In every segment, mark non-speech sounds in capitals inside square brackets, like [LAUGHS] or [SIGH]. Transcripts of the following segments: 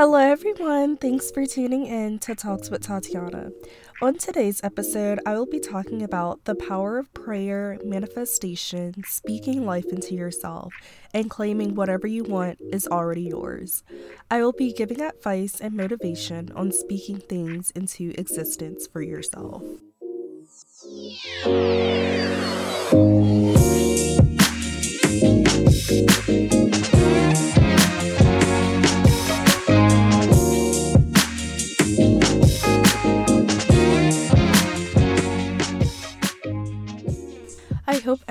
Hello, everyone. Thanks for tuning in to Talks with Tatiana. On today's episode, I will be talking about the power of prayer, manifestation, speaking life into yourself, and claiming whatever you want is already yours. I will be giving advice and motivation on speaking things into existence for yourself. I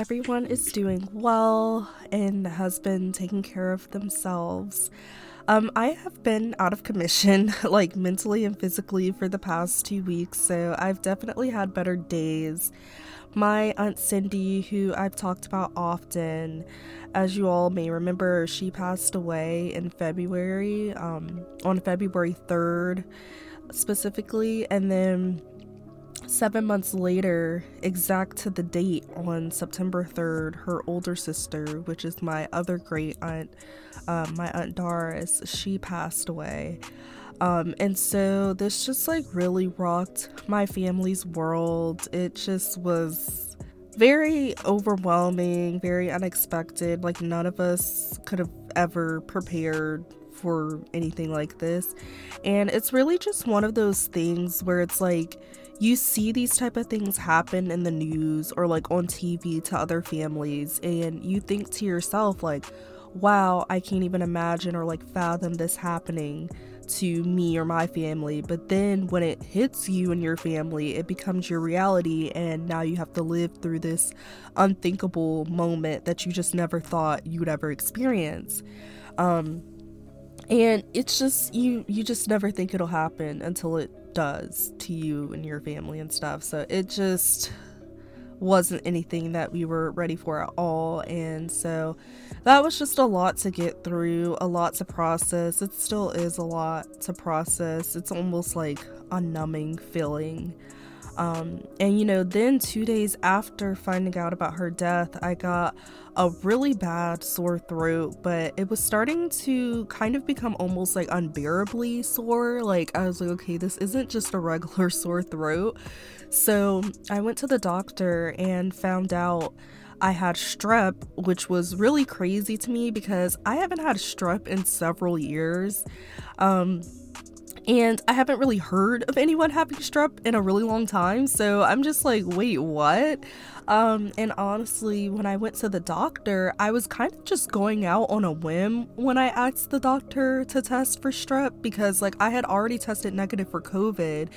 everyone is doing well and has been taking care of themselves. Um, I have been out of commission, [LAUGHS] like mentally and physically, for the past two weeks, so I've definitely had better days. My Aunt Cindy, who I've talked about often, as you all may remember, she passed away in February, um, on February 3rd specifically, and then Seven months later, exact to the date on September 3rd, her older sister, which is my other great aunt, um, my aunt Doris, she passed away. Um, and so this just like really rocked my family's world. It just was very overwhelming, very unexpected. Like, none of us could have ever prepared for anything like this. And it's really just one of those things where it's like, you see these type of things happen in the news or like on TV to other families and you think to yourself like wow I can't even imagine or like fathom this happening to me or my family. But then when it hits you and your family it becomes your reality and now you have to live through this unthinkable moment that you just never thought you would ever experience. Um and it's just you you just never think it'll happen until it does to you and your family and stuff. So it just wasn't anything that we were ready for at all. And so that was just a lot to get through, a lot to process. It still is a lot to process. It's almost like a numbing feeling. Um, and you know, then two days after finding out about her death, I got a really bad sore throat, but it was starting to kind of become almost like unbearably sore. Like, I was like, okay, this isn't just a regular [LAUGHS] sore throat. So I went to the doctor and found out. I had strep, which was really crazy to me because I haven't had strep in several years. Um, and I haven't really heard of anyone having strep in a really long time. So I'm just like, wait, what? Um, and honestly, when I went to the doctor, I was kind of just going out on a whim when I asked the doctor to test for strep because, like, I had already tested negative for COVID.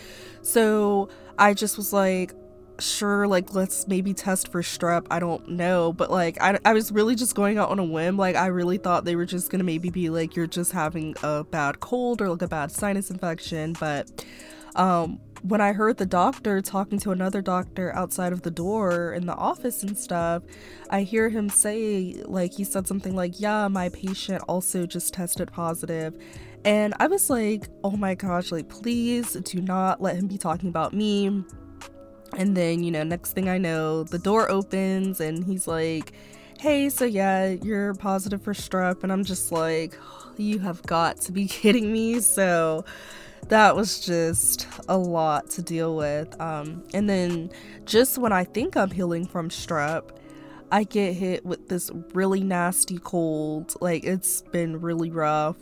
So I just was like, sure like let's maybe test for strep i don't know but like I, I was really just going out on a whim like i really thought they were just gonna maybe be like you're just having a bad cold or like a bad sinus infection but um when i heard the doctor talking to another doctor outside of the door in the office and stuff i hear him say like he said something like yeah my patient also just tested positive and i was like oh my gosh like please do not let him be talking about me and then, you know, next thing I know, the door opens and he's like, hey, so yeah, you're positive for strep. And I'm just like, you have got to be [LAUGHS] kidding me. So that was just a lot to deal with. Um, and then just when I think I'm healing from strep, I get hit with this really nasty cold. Like it's been really rough.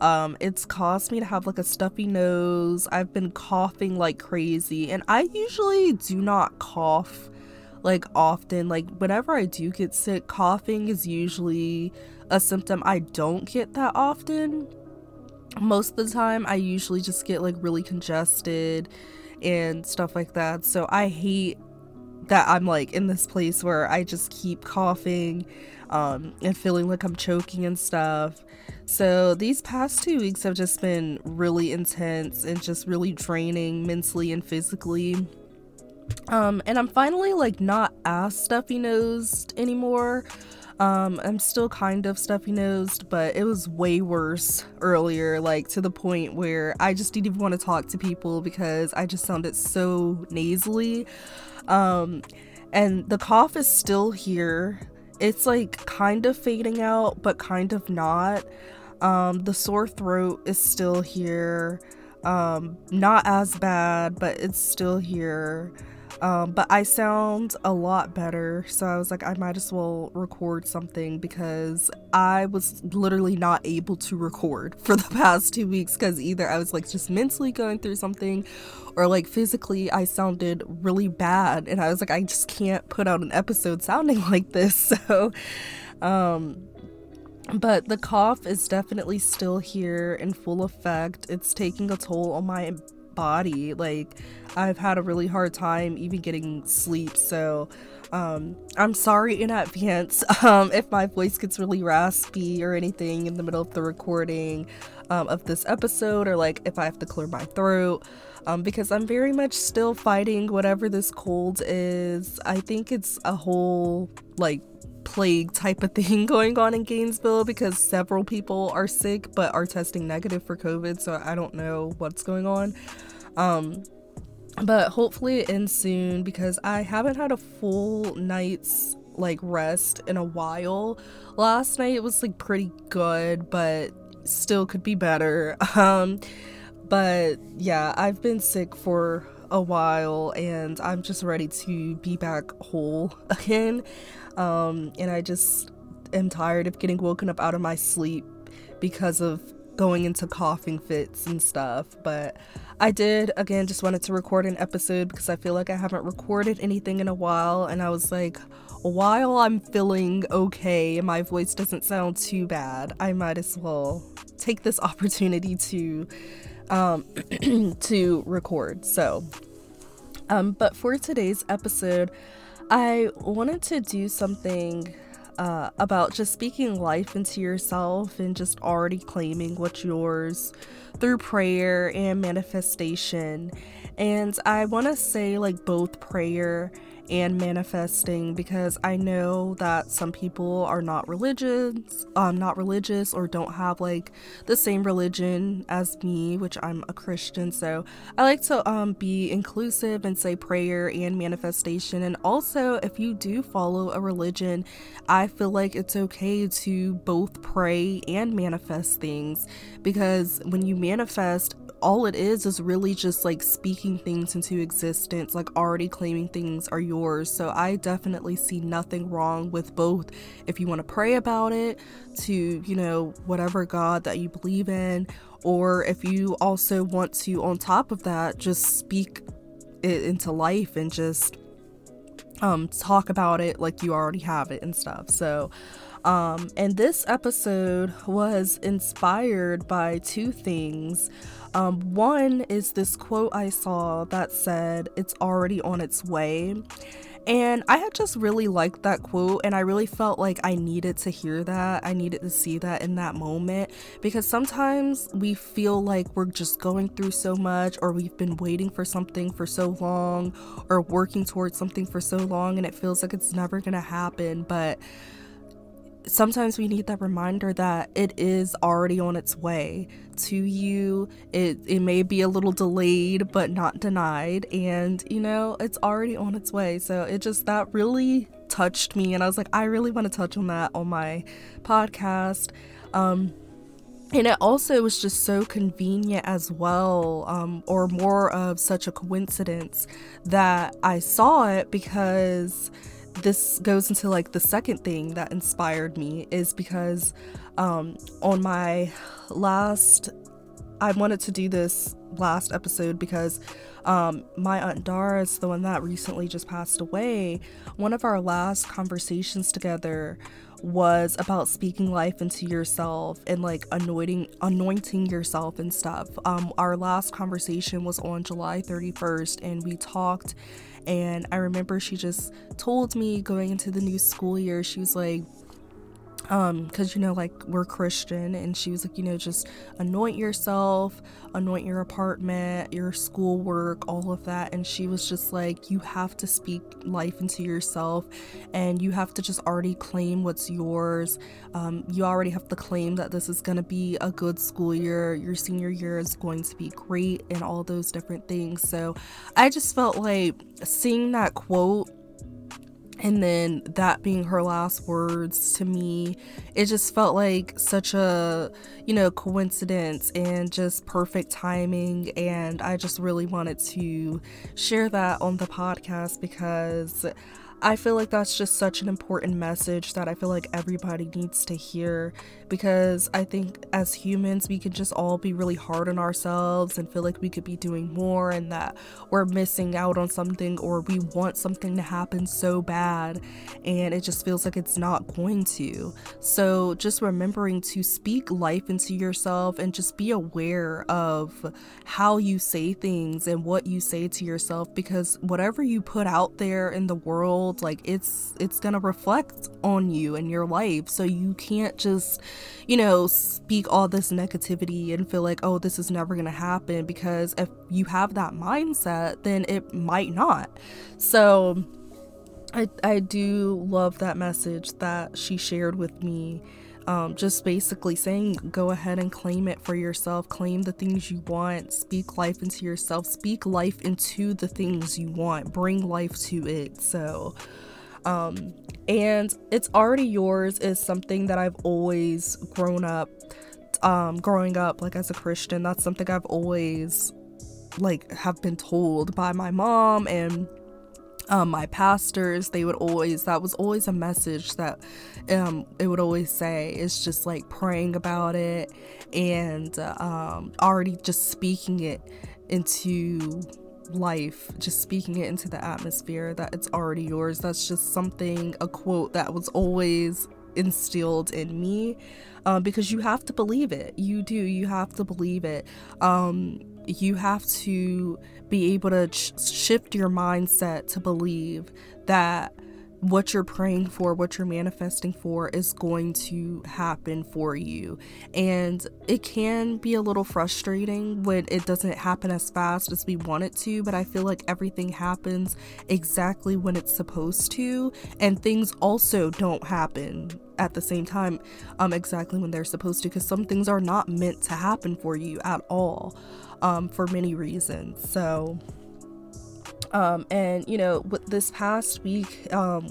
Um, it's caused me to have like a stuffy nose. I've been coughing like crazy, and I usually do not cough like often. Like whenever I do get sick, coughing is usually a symptom I don't get that often. Most of the time, I usually just get like really congested and stuff like that. So I hate that I'm like in this place where I just keep coughing um, and feeling like I'm choking and stuff. So these past two weeks have just been really intense and just really draining mentally and physically. Um, and I'm finally like not as stuffy nosed anymore. Um, I'm still kind of stuffy nosed, but it was way worse earlier, like to the point where I just didn't even want to talk to people because I just sounded so nasally. Um, and the cough is still here. It's like kind of fading out, but kind of not. Um, the sore throat is still here. Um, not as bad, but it's still here. Um, but I sound a lot better, so I was like, I might as well record something because I was literally not able to record [LAUGHS] for the past two weeks because either I was like just mentally going through something or like physically I sounded really bad, and I was like, I just can't put out an episode sounding [LAUGHS] like this. So, um, but the cough is definitely still here in full effect. It's taking a toll on my body. Like, I've had a really hard time even getting sleep. So, um, I'm sorry in advance [LAUGHS] um, if my voice gets really raspy or anything in the middle of the recording um, of this episode, or like if I have to clear my throat. Um, because I'm very much still fighting whatever this cold is. I think it's a whole like plague type of [LAUGHS] thing going on in Gainesville because several people are sick but are testing negative for COVID. So I don't know what's going on. Um, but hopefully it ends soon because I haven't had a full night's like rest in a while. Last night it was like pretty good, but still could be better. [LAUGHS] Um, but yeah, I've been sick for a while and I'm just ready to be back whole [LAUGHS] again. Um, and I just am tired of getting woken up out of my sleep because of going into coughing fits and stuff. But I did, again, just wanted to record an episode because I feel like I haven't recorded anything in a while. And I was like, while I'm feeling okay my voice doesn't sound too bad, I might as well take this [LAUGHS] opportunity to um [CLEARS THROAT] to record. So um but for today's episode, I wanted to do something uh, about just speaking life into yourself and just already claiming what's yours through prayer and manifestation. And I want to say, like, both prayer and manifesting because I know that some people are not religious, um, not religious or don't have like the same religion as me, which I'm a Christian. So I like to um be inclusive and say prayer and manifestation. And also, if you do follow a religion, I feel like it's okay to both pray and manifest things because when you manifest, all it is is really just like speaking things into existence, like already claiming things are yours. So I definitely see nothing wrong with both. If you want to pray about it to, you know, whatever God that you believe in, or if you also want to, on top of that, just speak it into life and just um talk about it like you already have it and stuff. So um and this episode was inspired by two things. Um, one is this quote I saw that said, It's already on its way. And I had just really liked that quote, and I really felt like I needed to hear that. I needed to see that in that moment because sometimes we feel like we're just going through so much, or we've been waiting for something for so long, or working towards something for so long, and it feels like it's never gonna happen. But sometimes we need that reminder that it is already on its way to you. It it may be a little delayed but not denied and you know, it's already on its way. So it just that really touched me and I was like I really want to touch on that on my podcast. Um and it also was just so convenient as well, um, or more of such a coincidence that I saw it because this goes into like the second thing that inspired me is because um on my last I wanted to do this last episode because um my aunt Doris, the one that recently just passed away, one of our last conversations together was about speaking life into yourself and like anointing anointing yourself and stuff. Um our last conversation was on July 31st and we talked and I remember she just told me going into the new school year, she was like, um because you know like we're christian and she was like you know just anoint yourself anoint your apartment your schoolwork all of that. And she was just like you have to speak life into yourself and you have to just already claim what's yours. Um, you already have to claim that this is going to be a good school year. Your senior year is going to be great and all those different things. So i just felt like seeing that quote and then that being her last words to me it just felt like such a you know coincidence and just perfect timing. And i just really wanted to share that on the podcast because I feel like that's just such an important message that I feel like everybody needs to hear because I think as humans, we can just all be really hard on ourselves and feel like we could be doing more and that we're missing out on something or we want something to happen so bad and it just feels like it's not going to. So, just remembering to speak life into yourself and just be aware of how you say things and what you say to yourself because whatever you put out there in the world like it's it's gonna reflect on you and your life. So you can't just you know speak all this negativity and feel like oh this is never gonna happen because if you have that mindset then it might not. So i i do love that message that she shared with me um, just basically saying go ahead and claim it for yourself. Claim the things you want. Speak life into yourself. Speak life into the things you want. Bring life to it. So um, and it's already yours is something that i've always grown up um, growing up like as a christian. That's something i've always like have been told by my mom and um, my pastors they would always that was always a message that um, it would always say. It's just like praying about it and um, already just speaking it into life just speaking it into the atmosphere that it's already yours. That's just something a quote that was always instilled in me um, because you have to believe it. You do. You have to believe it. Um, you have to be able to sh- shift your mindset to believe that what you're praying for, what you're manifesting for is going to happen for you. And it can be a little frustrating when it doesn't happen as fast as we want it to, but I feel like everything happens exactly when it's supposed to, and things also don't happen at the same time um exactly when they're supposed to because some things are not meant to happen for you at all um, for many reasons. So, um, and you know, with this past week, um,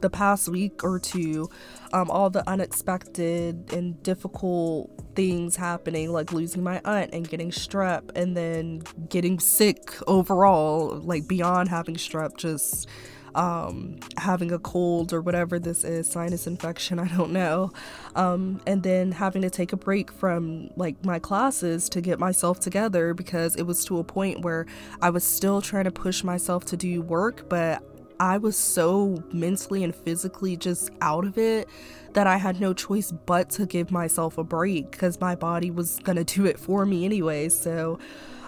the past week or two, um, all the unexpected and difficult things happening, like losing my aunt and getting strep, and then getting sick overall, like beyond having strep, just um, having a cold or whatever this is, sinus infection, [LAUGHS] I don't know. Um, and then having to take a break from like my classes to get myself together because it was to a point where I was still trying to push myself to do work, but I was so mentally and physically just out of it that I had no choice but to give myself a break because my body was gonna do it for me anyway. So,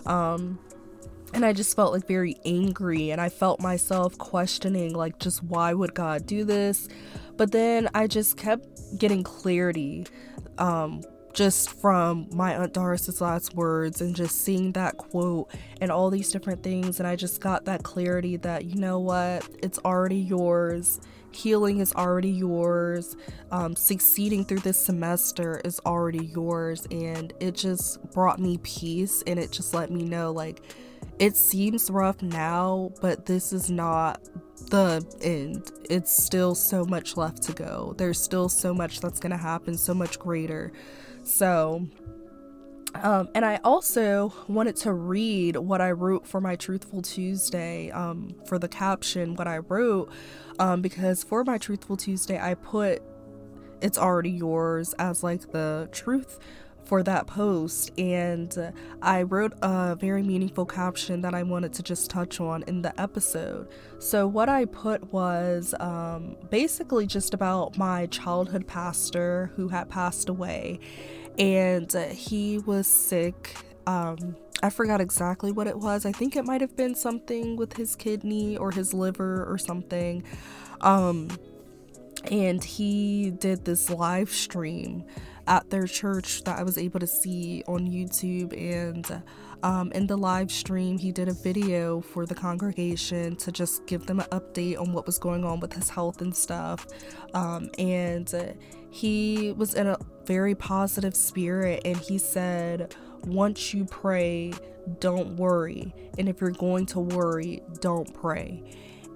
um, and I just felt like very angry and I felt myself questioning like just why would God do this? But then I just kept getting clarity um just from my aunt Doris's last words and just seeing that quote and all these different things and I just got that clarity that you know what? It's already yours. Healing is already yours. Um, succeeding through this semester is already yours and it just brought me peace and it just let me know like it seems rough now, but this is not the end. It's still so much left to go. There's still so much that's going to happen, so much greater. So, um, and I also wanted to read what I wrote for my Truthful Tuesday um, for the caption, what I wrote, um, because for my Truthful Tuesday, I put it's already yours as like the truth for that post, and I wrote a very meaningful caption that I wanted to just touch on in the episode. So, what I put was um, basically just about my childhood pastor who had passed away, and he was sick. Um, I forgot exactly what it was. I think it might have been something with his kidney or his liver or something. Um, and he did this live stream at their church that I was able to see on YouTube. And um, in the live stream, he did a video for the congregation to just give them an update on what was going on with his health and stuff. Um, and he was in a very positive spirit, and he said, Once you pray, don't worry. And if you're going to worry, don't pray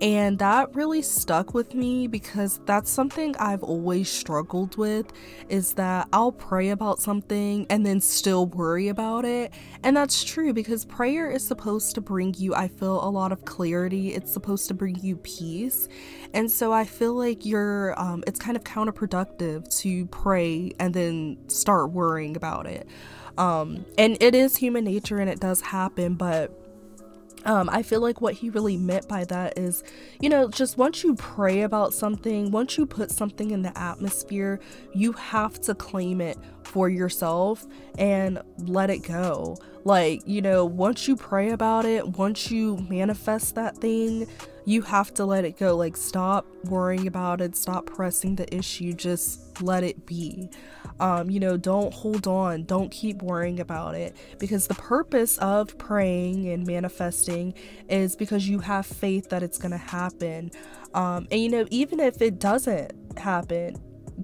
And that really stuck with me because that's something I've always struggled with is that I'll pray about something and then still worry about it. And that's true because prayer is supposed to bring you, I feel, a lot of clarity. It's supposed to bring you peace. And so I feel like you're, um, it's kind of counterproductive to pray and then start worrying about it. Um, and it is human nature and it does happen, but um, I feel like what he really meant by that is, you know, just once you pray about something, once you put something in the atmosphere, you have to claim it for yourself and let it go. Like, you know, once you pray about it, once you manifest that thing, you have to let it go. Like, stop worrying about it, stop pressing the issue, just let it be. Um, you know, don't hold on, don't keep worrying about it because the purpose of praying and manifesting is because you have faith that it's going to happen. Um, and you know, even if it doesn't happen,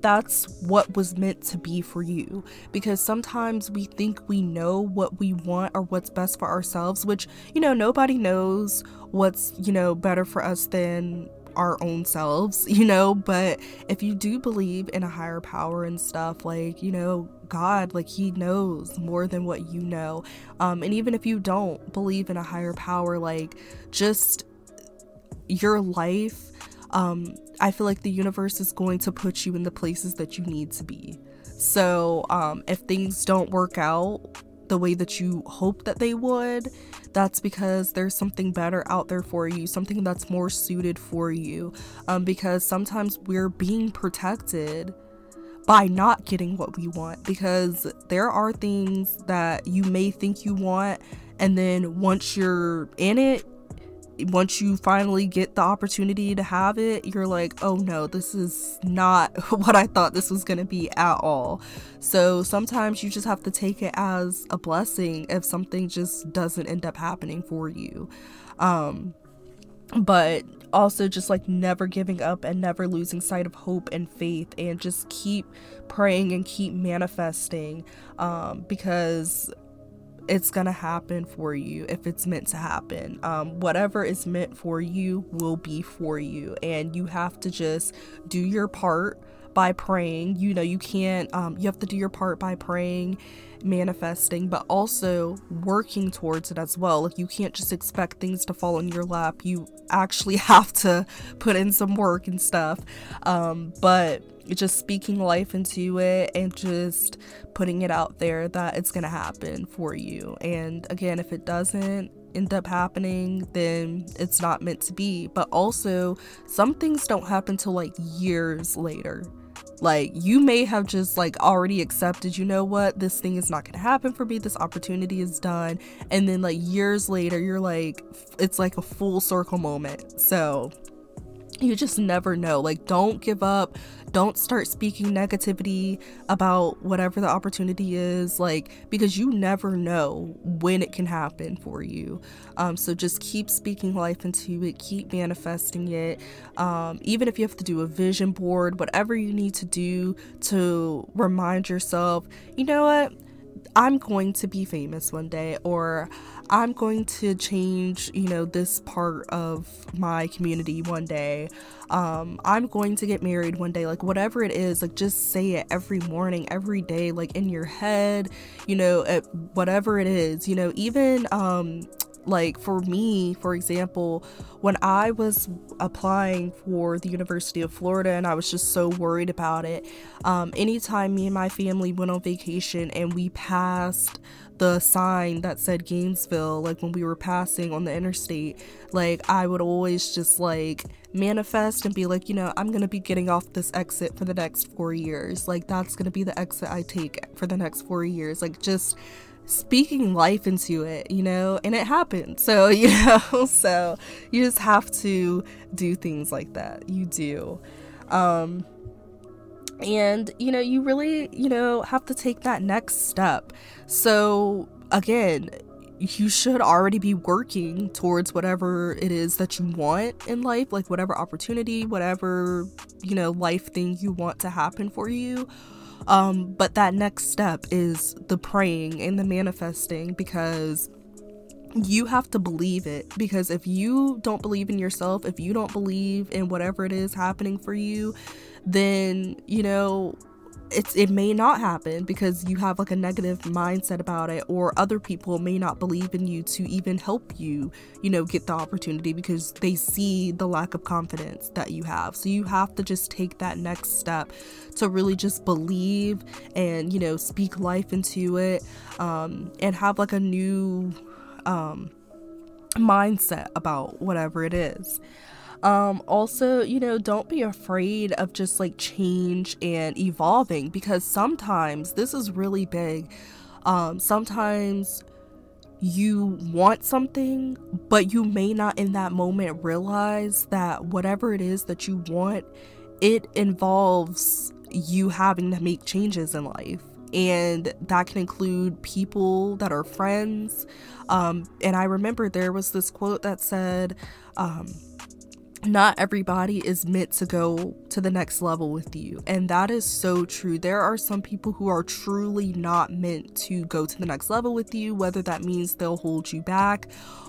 that's what was meant to be for you because sometimes we think we know what we want or what's best for ourselves which you know nobody knows what's you know better for us than our own selves, [LAUGHS] you know, but if you do believe in a higher power and stuff, like, you know, God, like he knows more than what you know. Um and even if you don't believe in a higher power, like just your life um I feel like the universe is going to put you in the places that you need to be. So, um if things don't work out the way that you hope that they would, that's because there's something better out there for you, something that's more suited for you. Um, because sometimes we're being protected by not getting what we want because there are things that you may think you want and then once you're in it once you finally get the opportunity to have it, you're like, oh no, this is not [LAUGHS] what I thought this was going to be at all. So sometimes you just have to take it as a blessing if something just doesn't end up happening for you. Um, but also just like never giving up and never losing sight of hope and faith and just keep praying and keep manifesting um, because it's gonna happen for you if it's meant to happen. Um, whatever is meant for you will be for you, and you have to just do your part by praying. You know, you can't, um, you have to do your part by praying, manifesting, but also working towards it as well. Like, you can't just expect things to fall in your lap. You actually [LAUGHS] have to put in some work and stuff. Um, but just speaking life into it and just putting it out there that it's to happen for you. And again, if it doesn't end up happening, then it's not meant to be. But also, some things don't happen till like years later. Like you may have just like already accepted, you know what, this thing is not going to happen for me. This opportunity is done. And then like years later, you're like, it's like a full circle moment. So you just never know. Like, don't give up. Don't start speaking negativity about whatever the opportunity is, like, because you never know when it can happen for you. Um, so just keep speaking life into it, keep manifesting it. Um, even if you have to do a vision board, whatever you need to do to remind yourself, you know what? I'm going to be famous one day, or I'm going to change, you know, this part of my community one day. Um, I'm going to get married one day. Like, whatever it is, like, just say it every morning, every day, like in your head, you know, at whatever it is, you know, even, um, like for me for example when i was applying for the university of florida and i was just so worried about it um, anytime me and my family went on vacation and we passed the sign that said Gainesville, like when we were passing on the interstate, like I would always just like manifest and be like, you know, I'm gonna be getting off this exit for the next four years. Like that's gonna be the exit I take for the next four years. Like just speaking life into it, you know, and it happened. So, [LAUGHS] you know, so you just have to do things like that. You do. Um, and you know you really you know have to take that next step so again you should already be working towards whatever it is that you want in life like whatever opportunity whatever you know life thing you want to happen for you um but that next step is the praying and the manifesting because you have to believe it. Because if you don't believe in yourself, if you don't believe in whatever it is happening for you, then, you know, it's it may not happen because you have like a negative mindset about it or other people may not believe in you to even help you you know get the opportunity because they see the lack of confidence that you have so you have to just take that next step to really just believe and you know speak life into it um, and have like a new um, mindset about whatever it is. Um, also, you know, don't be afraid of just like change and evolving because sometimes this is really big. Um, sometimes you want something, but you may not in that moment realize that whatever it is that you want, it involves you having to make changes in life and that can include people that are friends. Um, and I remember there was this quote that said, um, not everybody is meant to go to the next level with you. And that is so true. There are some people who are truly not meant to go to the next level with you, whether that means they'll hold you back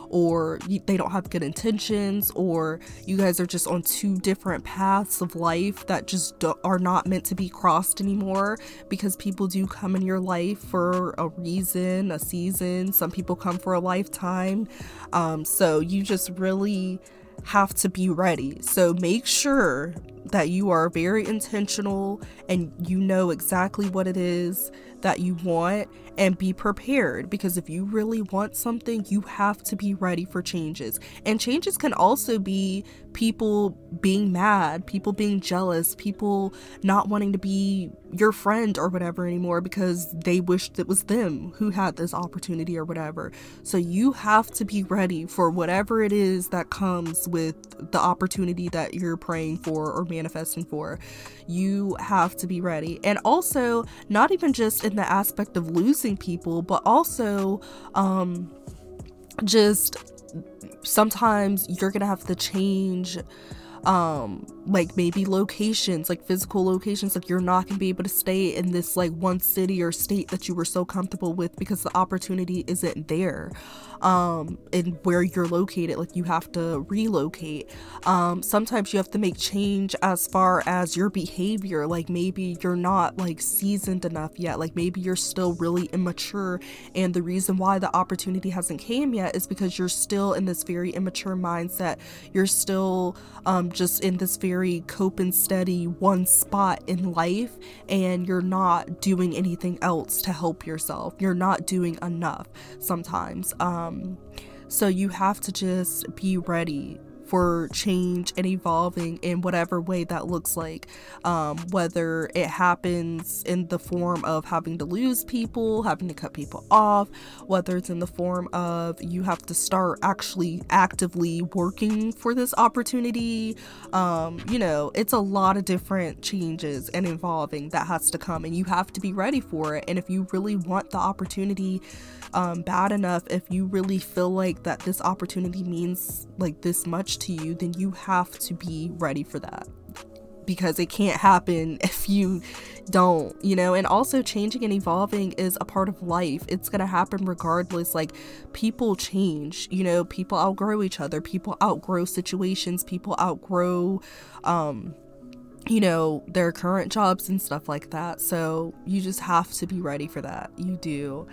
or they don't have good intentions or you guys are just on two different paths of life that just are not meant to be crossed anymore because people do come in your life for a reason, a season. Some people come for a lifetime. Um, so you just really have to be ready. So make sure that you are very intentional and you know exactly what it is that you want and be prepared because if you really want something, you have to be ready for changes. And changes can also be people being mad, people being jealous, people not wanting to be your friend or whatever anymore because they wished it was them who had this opportunity or whatever. So you have to be ready for whatever it is that comes with the opportunity that you're praying for or manifesting for. You have to be ready. And also, not even just in the aspect of losing people, but also um just sometimes you're gonna have to change um like maybe locations like physical locations like you're not gonna be able to stay in this like one city or state that you were so comfortable with because the opportunity isn't there um and where you're located like you have to relocate. Um sometimes you have to make change as far as your behavior like maybe you're not like seasoned enough yet like maybe you're still really immature. And the reason why the opportunity hasn't came yet is because you're still in this very immature mindset. You're still um just in this very cope and steady one spot in life and you're not doing anything else to help yourself. You're not doing enough sometimes. Um um, so you have to just be ready for change and evolving in whatever way that looks like. Um, whether it happens in the form of having to lose people, having to cut people off, whether it's in the form of you have to start actually actively working for this opportunity. Um, you know, it's a lot of different changes and evolving that has to come, and you have to be ready for it. And if you really want the opportunity, um, bad enough, if you really feel like that this opportunity means like this much to you, then you have to be ready for that because it can't happen [LAUGHS] if you don't, you know. And also, changing and evolving is a part of life. It's going to happen regardless. Like, people change, you know, people outgrow each other, people outgrow situations, people outgrow, um, you know, their current jobs and stuff like that. So, you just have to be ready for that. You do.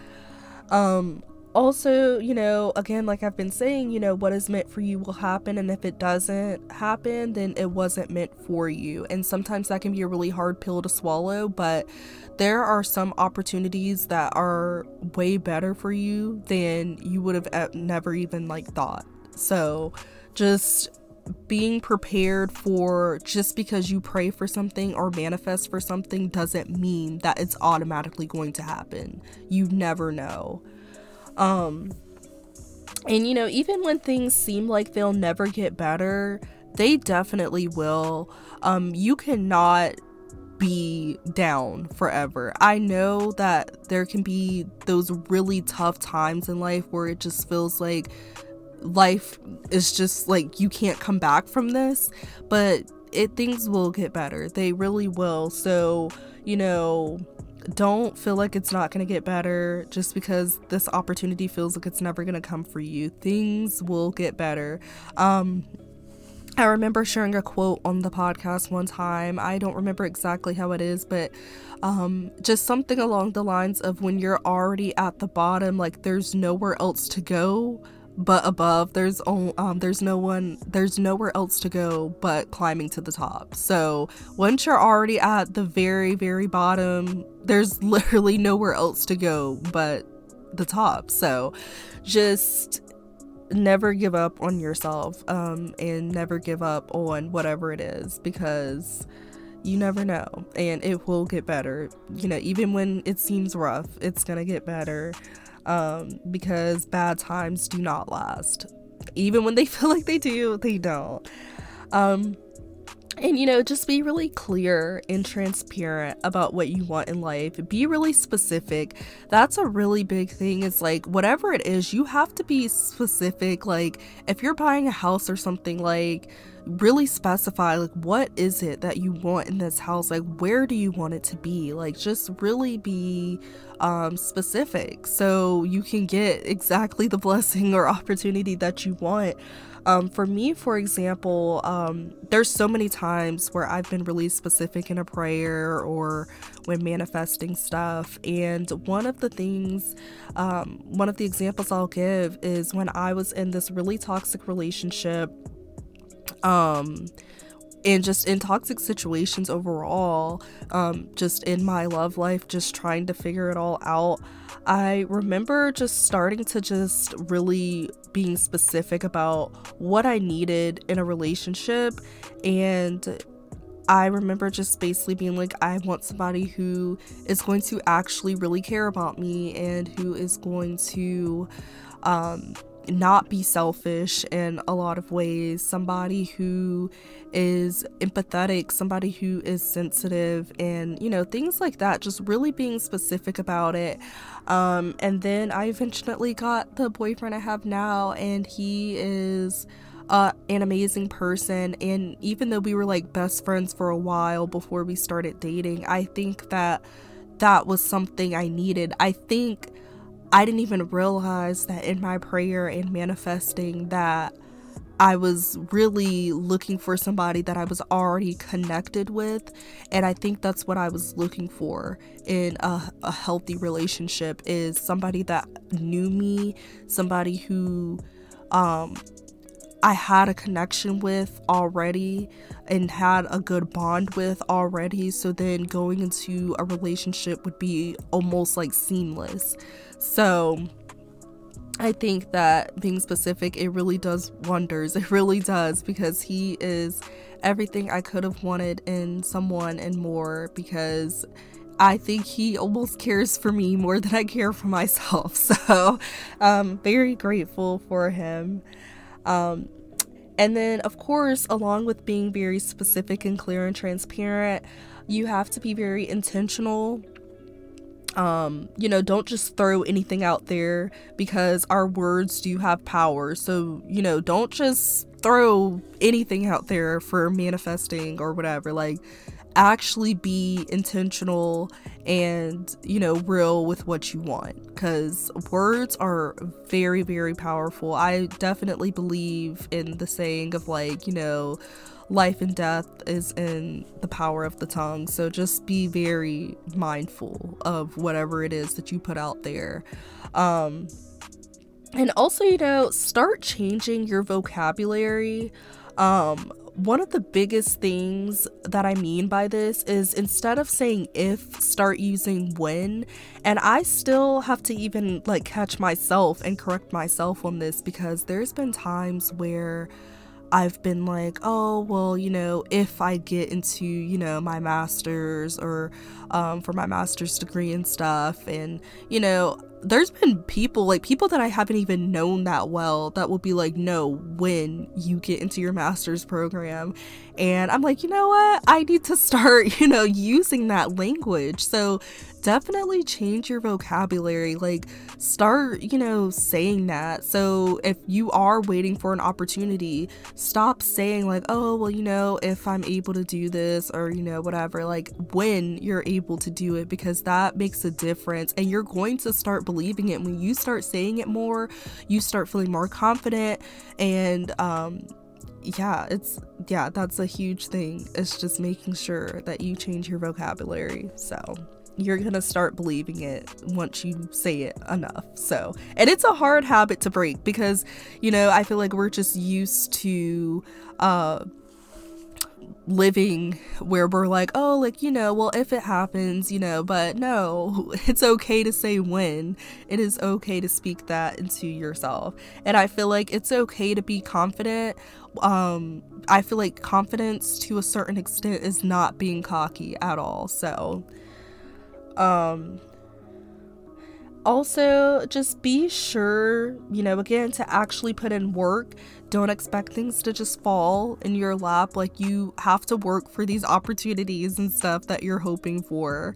Um, also, you know, again, like I've been saying, you know, what is meant for you will happen. And if it doesn't happen, then it wasn't meant for you. And sometimes that can be a really hard pill to swallow, but there are some opportunities that are way better for you than you would have never even like thought. So just being prepared for just because you pray for something or manifest for something doesn't mean that it's automatically going to happen. You never know. Um and you know, even when things seem like they'll never get better, they definitely will. Um you cannot be down forever. I know that there can be those really tough times in life where it just feels like life is just like you can't come back from this, but it things will get better. They really will. So, you know, don't feel like it's not going to get better just because this opportunity feels like it's never going to come for you. Things will get better. Um, I remember sharing a quote on the podcast one time. I don't remember exactly how it is, but um, just something along the lines of when you're already at the bottom, like there's nowhere else to go but above there's um there's no one there's nowhere else to go but climbing to the top. So once you're already at the very very bottom there's [LAUGHS] literally nowhere else to go but the top. So just never give up on yourself um and never give up on whatever it is because you never know and it will get better. You know even when it seems rough it's gonna get better um, because bad times do not last. Even when they [LAUGHS] feel like they do, they don't. Um, and you know, just be really clear and transparent about what you want in life. Be really specific. That's a really big thing. Is like, whatever it is, you have to be specific. Like, if you're buying a house or something, like, really specify like what is it that you want in this house like where do you want it to be like just really be um specific so you can get exactly the [LAUGHS] blessing or opportunity that you want um, for me, for example, um, there's so many times where I've been really specific in a prayer or when manifesting stuff. And one of the things, um, one of the examples I'll give is when I was in this really toxic relationship um and just in toxic situations overall um just in my love life just trying to figure it all out. I remember just starting to just really being specific about what i needed in a relationship and I remember just basically being like, I want somebody who is going to actually really care about me and who is going to um, not be selfish in a lot of ways, somebody who is empathetic, somebody who is sensitive, and you know, things like that. Just really being specific about it. Um, and then I eventually got the boyfriend I have now, and he is. Uh, an amazing person and even though we were like best friends for a while before we started dating i think that that was something i needed i think I didn't even realize that in my prayer and manifesting that I was really looking for somebody that I was already connected with. And I think that's what I was looking for in a, a, healthy relationship is somebody that knew me, somebody who um, I had a connection with already and had a good bond with already. So then going into a relationship would be almost like seamless. So I think that being specific, it really does wonders. It really does because he is everything I could have wanted in someone and more because I think he almost cares for me more than I care for myself. [LAUGHS] So, um, very grateful for him. Um, and then, of course, along with being very specific and clear and transparent, you have to be very intentional um you know don't just throw anything out there because our words do have power. So you know don't just throw anything out there for manifesting or whatever. Like actually be intentional and you know real with what you want because words are very very powerful i definitely believe in the saying of like you know life and death is in the power of the tongue. So just be very mindful of whatever it is that you put out there. Um, and also, you know, start changing your vocabulary. Um, one of the biggest things that I mean by this is instead of saying if, start using when. And I still have to even like catch myself and correct myself on this because there's been times where I've been like, oh, well, you know, if I get into, you know, my master's or um, for my master's degree and stuff. And, you know, there's been people, like people that I haven't even known that well, that will be like, no, when you get into your master's program. And I'm like, you know what? I need to start, [LAUGHS] you know, using that language. So definitely change your vocabulary. Like, start, you know, saying that. So, if you are waiting for an opportunity, stop saying, like, oh, well, you know, if I'm able to do this or, you know, whatever. Like, when you're able to do it, because that makes a difference. And you're going to start believing it. When you start saying it more, you start feeling more confident. And, um, yeah, it's yeah, that's a huge thing. It's just making sure that you change your vocabulary. So you're gonna start believing it once you say it enough. So, and it's a hard habit to break because, you know, I feel like we're just used to uh living where we're like, oh, like, you know, well, if it happens, you know, but no, [LAUGHS] it's okay to say when. It is okay to speak that into yourself. And I feel like it's okay to be confident. Um, I feel like confidence to a certain extent is not being cocky at all. So, um, also just be sure you know again to actually put in work don't expect things to just fall in your lap. Like, you have to work for these opportunities and stuff that you're hoping for.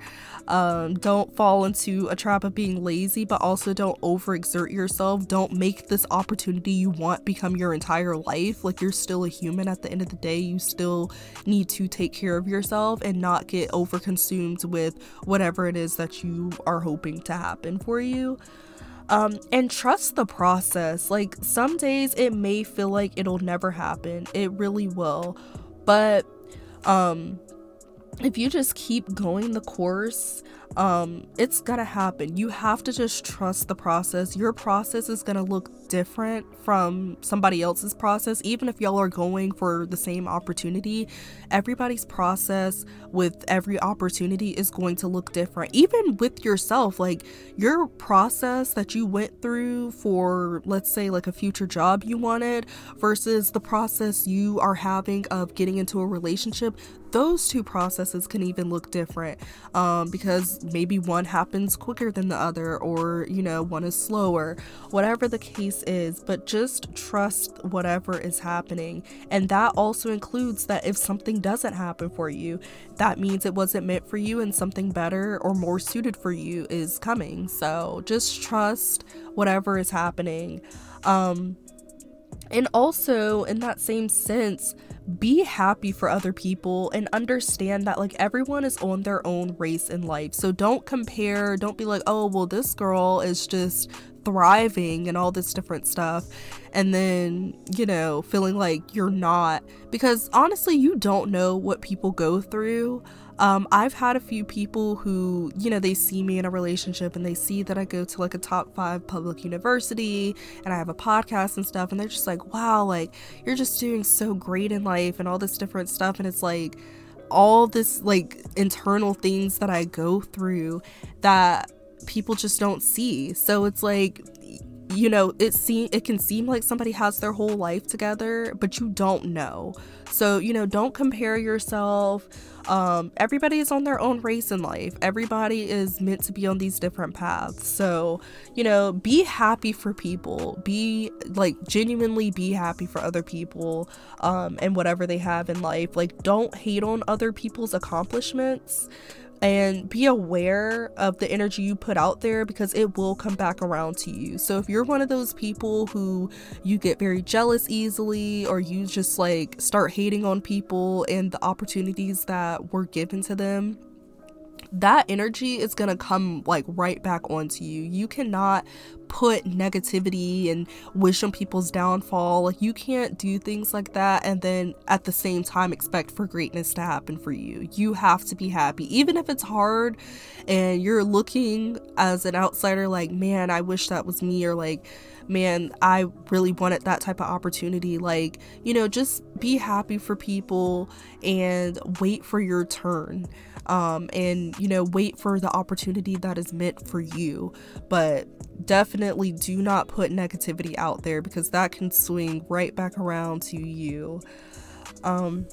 Um, don't fall into a trap of being lazy, but also don't overexert yourself. Don't make this opportunity you want become your entire life. Like, you're still a human at the end of the day. You still need to take care of yourself and not get overconsumed with whatever it is that you are hoping to happen for you. Um, and trust the process. Like some days it may feel like it'll never happen. It really will. But um if you just keep going the course um it's gonna happen. You have to just trust the process. Your process is gonna look different from somebody else's process. Even if y'all are going for the same opportunity everybody's process with every opportunity is going to look different. Even with yourself like your process that you went through for let's say like a future job you wanted versus the process you are having of getting into a relationship those two processes can even look different um, because maybe one happens quicker than the other or you know one is slower whatever the case is but just trust whatever is happening. And that also includes that if something doesn't happen for you that means it wasn't meant for you and something better or more suited for you is coming. So just trust whatever is happening. Um, and also in that same sense be happy for other people and understand that like everyone is on their own race in life. So don't compare, don't be like, "Oh, well this girl is just thriving and all this different stuff." And then, you know, feeling like you're not because honestly, you don't know what people go through. Um, I've had a few people who, you know, they see me in a relationship and they see that I go to like a top five public university and I have a podcast and stuff, and they're just like, wow, like, you're just doing so great in life and all this different stuff. And it's like, all this like internal things that I go through that people just don't see. So it's like you know it seem it can seem like somebody has their whole life together but you don't know. So you know don't compare yourself. Um everybody is on their own race in life. Everybody is meant to be on these different paths. So you know be happy for people. Be like genuinely be happy for other people um and whatever they have in life. Like don't hate on other people's accomplishments and be aware of the energy you put out there because it will come back around to you. So if you're one of those people who you get very jealous easily or you just like start hating on people and the opportunities that were given to them, that energy is going to come like right back onto you. You cannot put negativity and wish on people's downfall. Like you can't do things like that and then at the same time expect for greatness to happen for you. You have to be happy even if it's hard and you're looking as an outsider like, "Man, I wish that was me," or like, "Man, I really wanted that type of opportunity." Like, you know, just be happy for people and wait for your turn um, and you know wait for the opportunity that is meant for you but definitely do not put negativity out there because that can swing right back around to you um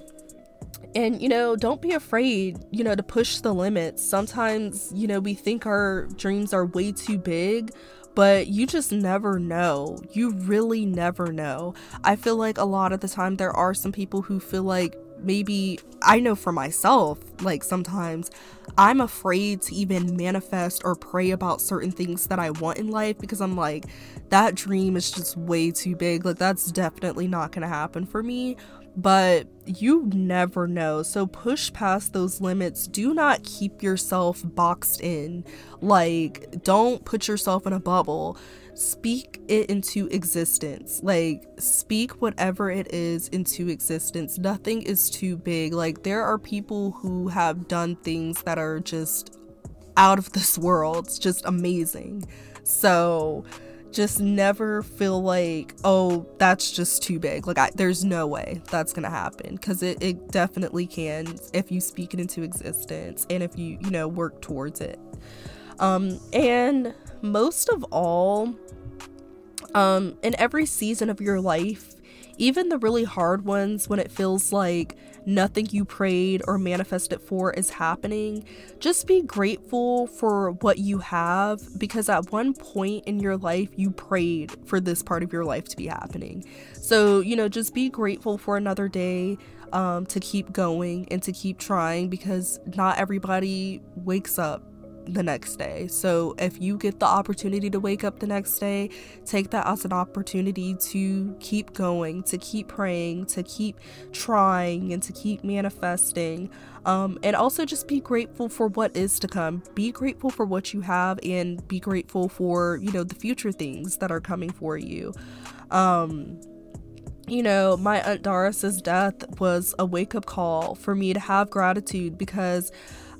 and you know don't be afraid you know to push the limits sometimes you know we think our dreams are way too big but you just never know. You really never know. I feel like a lot of the time there are some people who feel like maybe I know for myself, like sometimes I'm afraid to even manifest or pray about certain things that I want in life because I'm like, that dream is just way too big. Like, that's definitely not gonna happen for me. But you never know. So push past those limits. Do not keep yourself boxed in. Like, don't put yourself in a bubble speak it into existence. Like, speak whatever it is into existence. Nothing is too big. Like, there are people who have done things that are just out of this world. It's just amazing. So, just never feel like, oh, that's just too big. Like, I, there's no way that's gonna happen because it, it definitely can if you speak it into existence and if you, you know, work towards it. Um, and most of all, um, in every season of your life, even the really hard ones when it feels like nothing you prayed or manifested for is happening, just be grateful for what you have because at one point in your life you prayed for this part of your life to be happening. So, you know, just be grateful for another day. Um, to keep going and to keep trying because not everybody wakes up the next day. So if you get the opportunity to wake up the next day, take that as an opportunity to keep going, to keep praying, to keep trying, and to keep manifesting. Um, and also just be grateful for what is to come. Be grateful for what you have and be grateful for, you know, the future things that are coming for you. Um, you know, my Aunt Doris's death was a wake up call for me to have gratitude because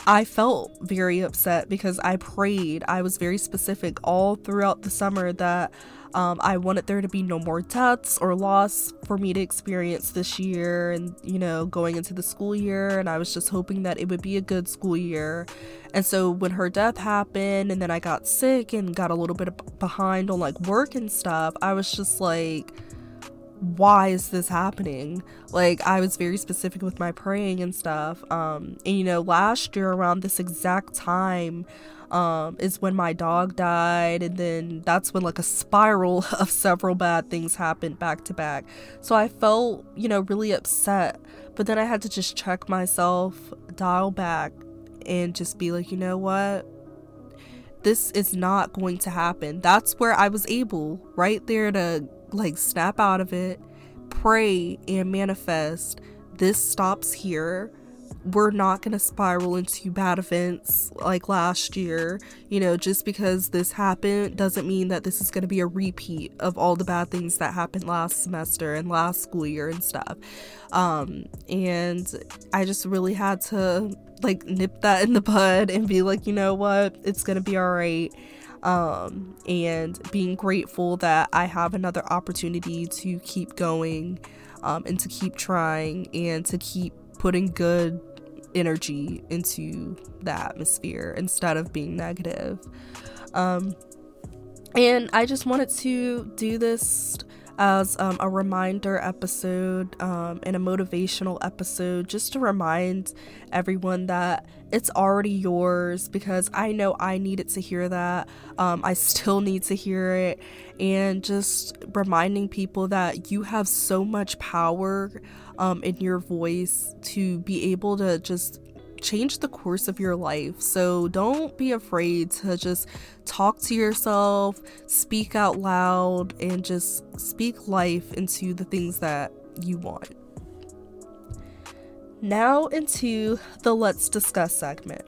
I felt very upset because I prayed. I was very specific all throughout the summer that um, I wanted there to be no more deaths or loss for me to experience this year and, you know, going into the school year. And I was just hoping that it would be a good school year. And so when her death happened and then I got sick and got a little bit behind on like work and stuff, I was just like, why is this happening? Like i was very specific with my praying and stuff um and you know last year around this exact time um is when my dog died and then that's when like a spiral [LAUGHS] of several bad things happened back to back. So i felt you know really upset but then i had to just check myself dial back and just be like you know what? This is not going to happen. That's where i was able right there to like snap out of it, pray and manifest. This stops here. We're not going to spiral into bad events like last year. You know, just because this happened doesn't mean that this is going to be a repeat of all the bad things that happened last semester and last school year and stuff. Um, and I just really had to like nip that in the bud and be like, you know what? It's going to be all right um, and being grateful that I have another opportunity to keep going um, and to keep trying and to keep putting good energy into the atmosphere instead of being negative. Um, and I just wanted to do this as um, a reminder episode um, and a motivational episode just to remind everyone that it's already yours because I know I needed to hear that. Um, I still need to hear it. And just reminding people that you have so much power um, in your voice to be able to just change the course of your life. So don't be afraid to just talk to yourself, speak out loud, and just speak life into the things that you want. Now, into the Let's Discuss segment.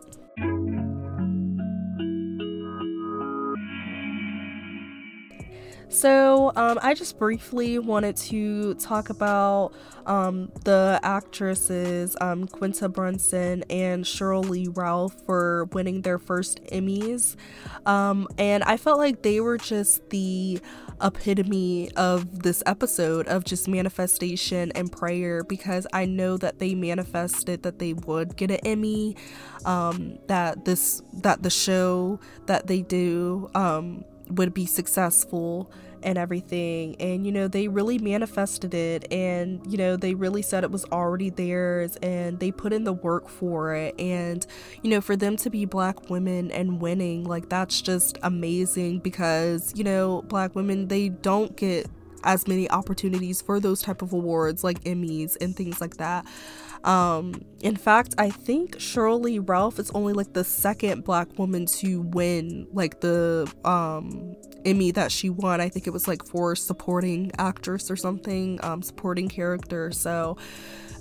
So, um, I just briefly wanted to talk about um, the actresses um, Quinta Brunson and Sheryl Lee Ralph for winning their first Emmys. Um, and I felt like they were just the epitome of this episode of just manifestation and prayer because I know that they manifested that they would get an Emmy, um, that this that the show that they do um, would be successful and everything and you know they really manifested it and you know they really said it was already theirs and they put in the work for it and you know for them to be black women and winning like that's just amazing because you know black women they don't get as many opportunities for those type of awards like Emmys and things like that. Um, in fact, I think Sheryl Lee Ralph is only like the second black woman to win like the um Emmy that she won. I think it was like for supporting actress or something, um, supporting character. So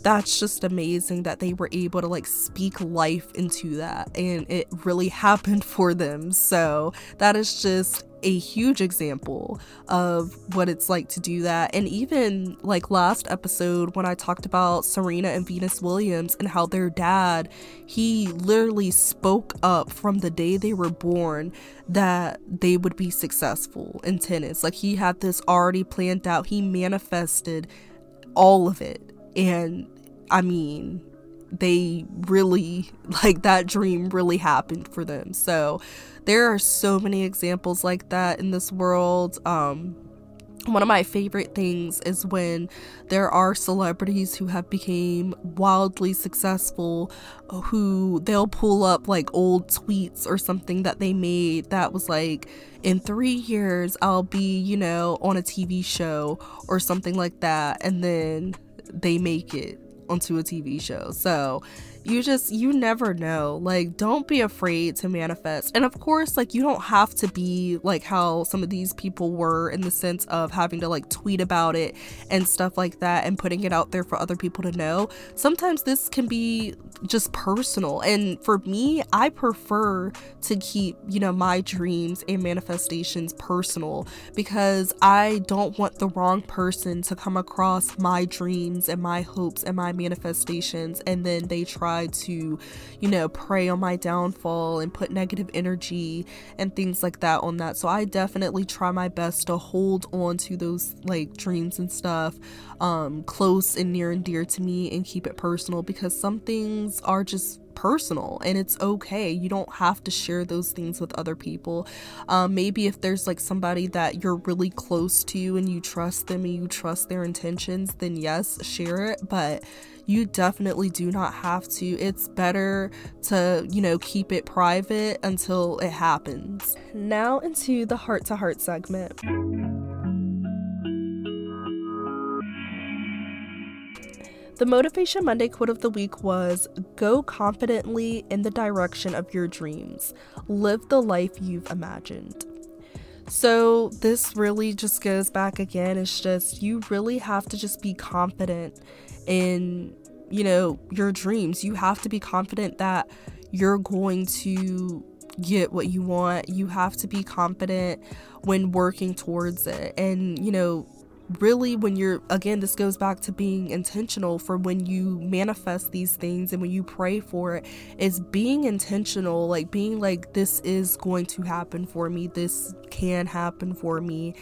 that's just amazing that they were able to like speak life into that and it really [LAUGHS] happened for them. So that is just a huge example of what it's like to do that. And even like last episode, when I talked about Serena and Venus Williams and how their dad, he literally spoke up from the day they were born that they would be successful in tennis. Like he had this already planned out, he manifested all of it. And I mean, they really like that dream really happened for them. So there are so many examples like that in this world. Um one of my favorite things is when there are celebrities who have become wildly successful who they'll pull up like old tweets or something that they made that was like in 3 years I'll be, you know, on a TV show or something like that and then they make it onto a TV show. So you just you never know. Like don't be afraid to manifest. And of course like you don't have to be like how some of these people were in the sense of having to like tweet about it and stuff like that and putting it out there for other people to know. Sometimes this can be just personal. And for me i prefer to keep you know my dreams and manifestations personal because i don't want the wrong person to come across my dreams and my hopes and my manifestations and then they try try to, you know, prey on my downfall and put negative energy and things like that on that. So I definitely try my best to hold on to those like dreams and stuff um close and near and dear to me and keep it personal because some things are just personal and it's okay. You don't have to share those things with other people. Um, maybe if there's like somebody that you're really close to and you trust them and you trust their intentions, then yes, share it. But you definitely do not have to. It's better to, you know, keep it private until it happens. Now into the heart to heart segment. The Motivation Monday quote of the week was Go confidently in the direction of your dreams. Live the life you've imagined. So, this really just goes back again. It's just you really have to just be confident in, you know, your dreams. You have to be confident that you're going to get what you want. You have to be confident when working towards it. And, you know, really when you're again this goes back to being intentional for when you manifest these things and when you pray for it is being intentional like being like this is going to happen for me this can happen for me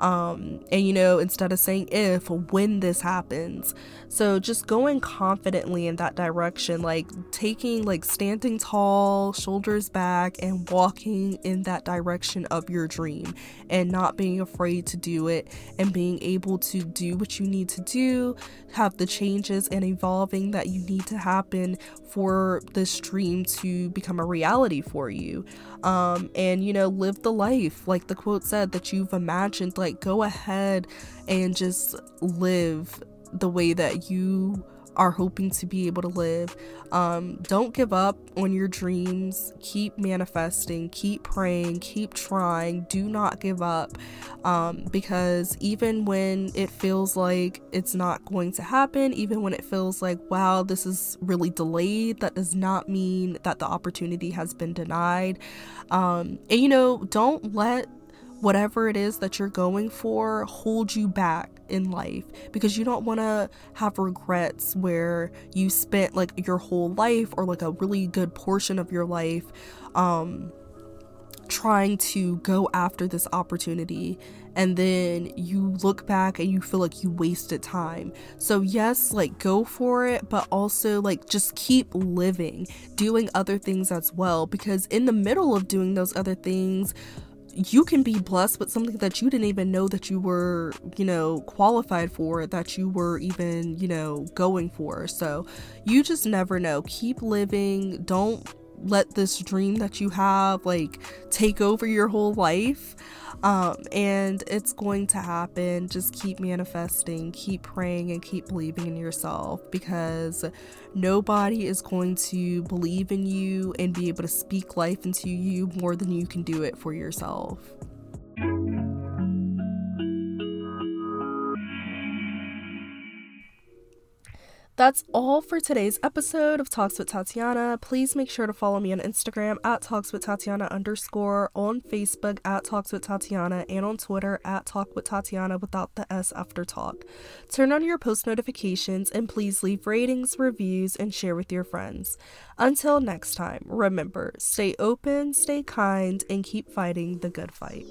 um, and you know, instead of saying if, when this happens. So just going confidently in that direction, like taking, like standing tall, shoulders back, and walking in that direction of your dream and not being afraid to do it and being able to do what you need to do, have the changes and evolving that you need to happen for this dream to become a reality for you. Um, and you know, live the life, like the quote said, that you've imagined, like like go ahead and just live the way that you are hoping to be able to live. Um, don't give up on your dreams. Keep manifesting, keep praying, keep trying. Do not give up um, because even when it feels like it's not going to happen, even when it feels like, wow, this is really delayed, that does not mean that the opportunity has been denied. Um, and you know, don't let whatever it is that you're going for hold you back in life because you don't want to have regrets where you spent like your whole life or like a really good portion of your life um trying to go after this opportunity and then you look back and you feel like you wasted time. So, yes, like go for it, but also like just keep living, doing other things as well because in the middle of doing those other things, you can be blessed with something that you didn't even know that you were, you know, qualified for, that you were even, you know, going for. So you just never know. Keep living. Don't let this dream that you have like take over your whole life. Um, and it's going to happen. Just keep manifesting, keep praying, and keep believing in yourself because nobody is going to believe in you and be able to speak life into you more than you can do it for yourself. That's all for today's episode of Talks with Tatiana. Please make sure to follow me on Instagram at Talks with Tatiana underscore, on Facebook at Talks with Tatiana, and on Twitter at Talk with Tatiana without the S after talk. Turn on your post notifications and please leave ratings, reviews, and share with your friends. Until next time, remember stay open, stay kind, and keep fighting the good fight.